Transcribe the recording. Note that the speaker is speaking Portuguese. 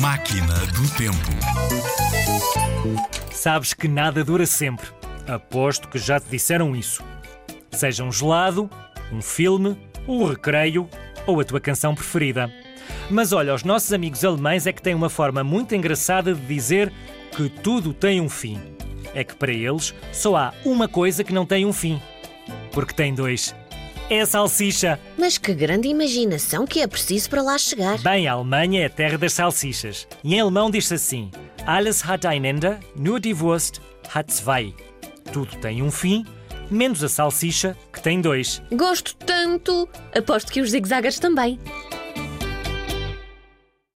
Máquina do Tempo. Sabes que nada dura sempre. Aposto que já te disseram isso. Seja um gelado, um filme, um recreio ou a tua canção preferida. Mas olha, os nossos amigos alemães é que têm uma forma muito engraçada de dizer que tudo tem um fim. É que para eles só há uma coisa que não tem um fim. Porque tem dois. É a salsicha. Mas que grande imaginação que é preciso para lá chegar. Bem, a Alemanha é a terra das salsichas. E em alemão diz-se assim: Alles hat ein Ende, nur die Wurst hat zwei. Tudo tem um fim, menos a salsicha, que tem dois. Gosto tanto! Aposto que os zigzaggers também.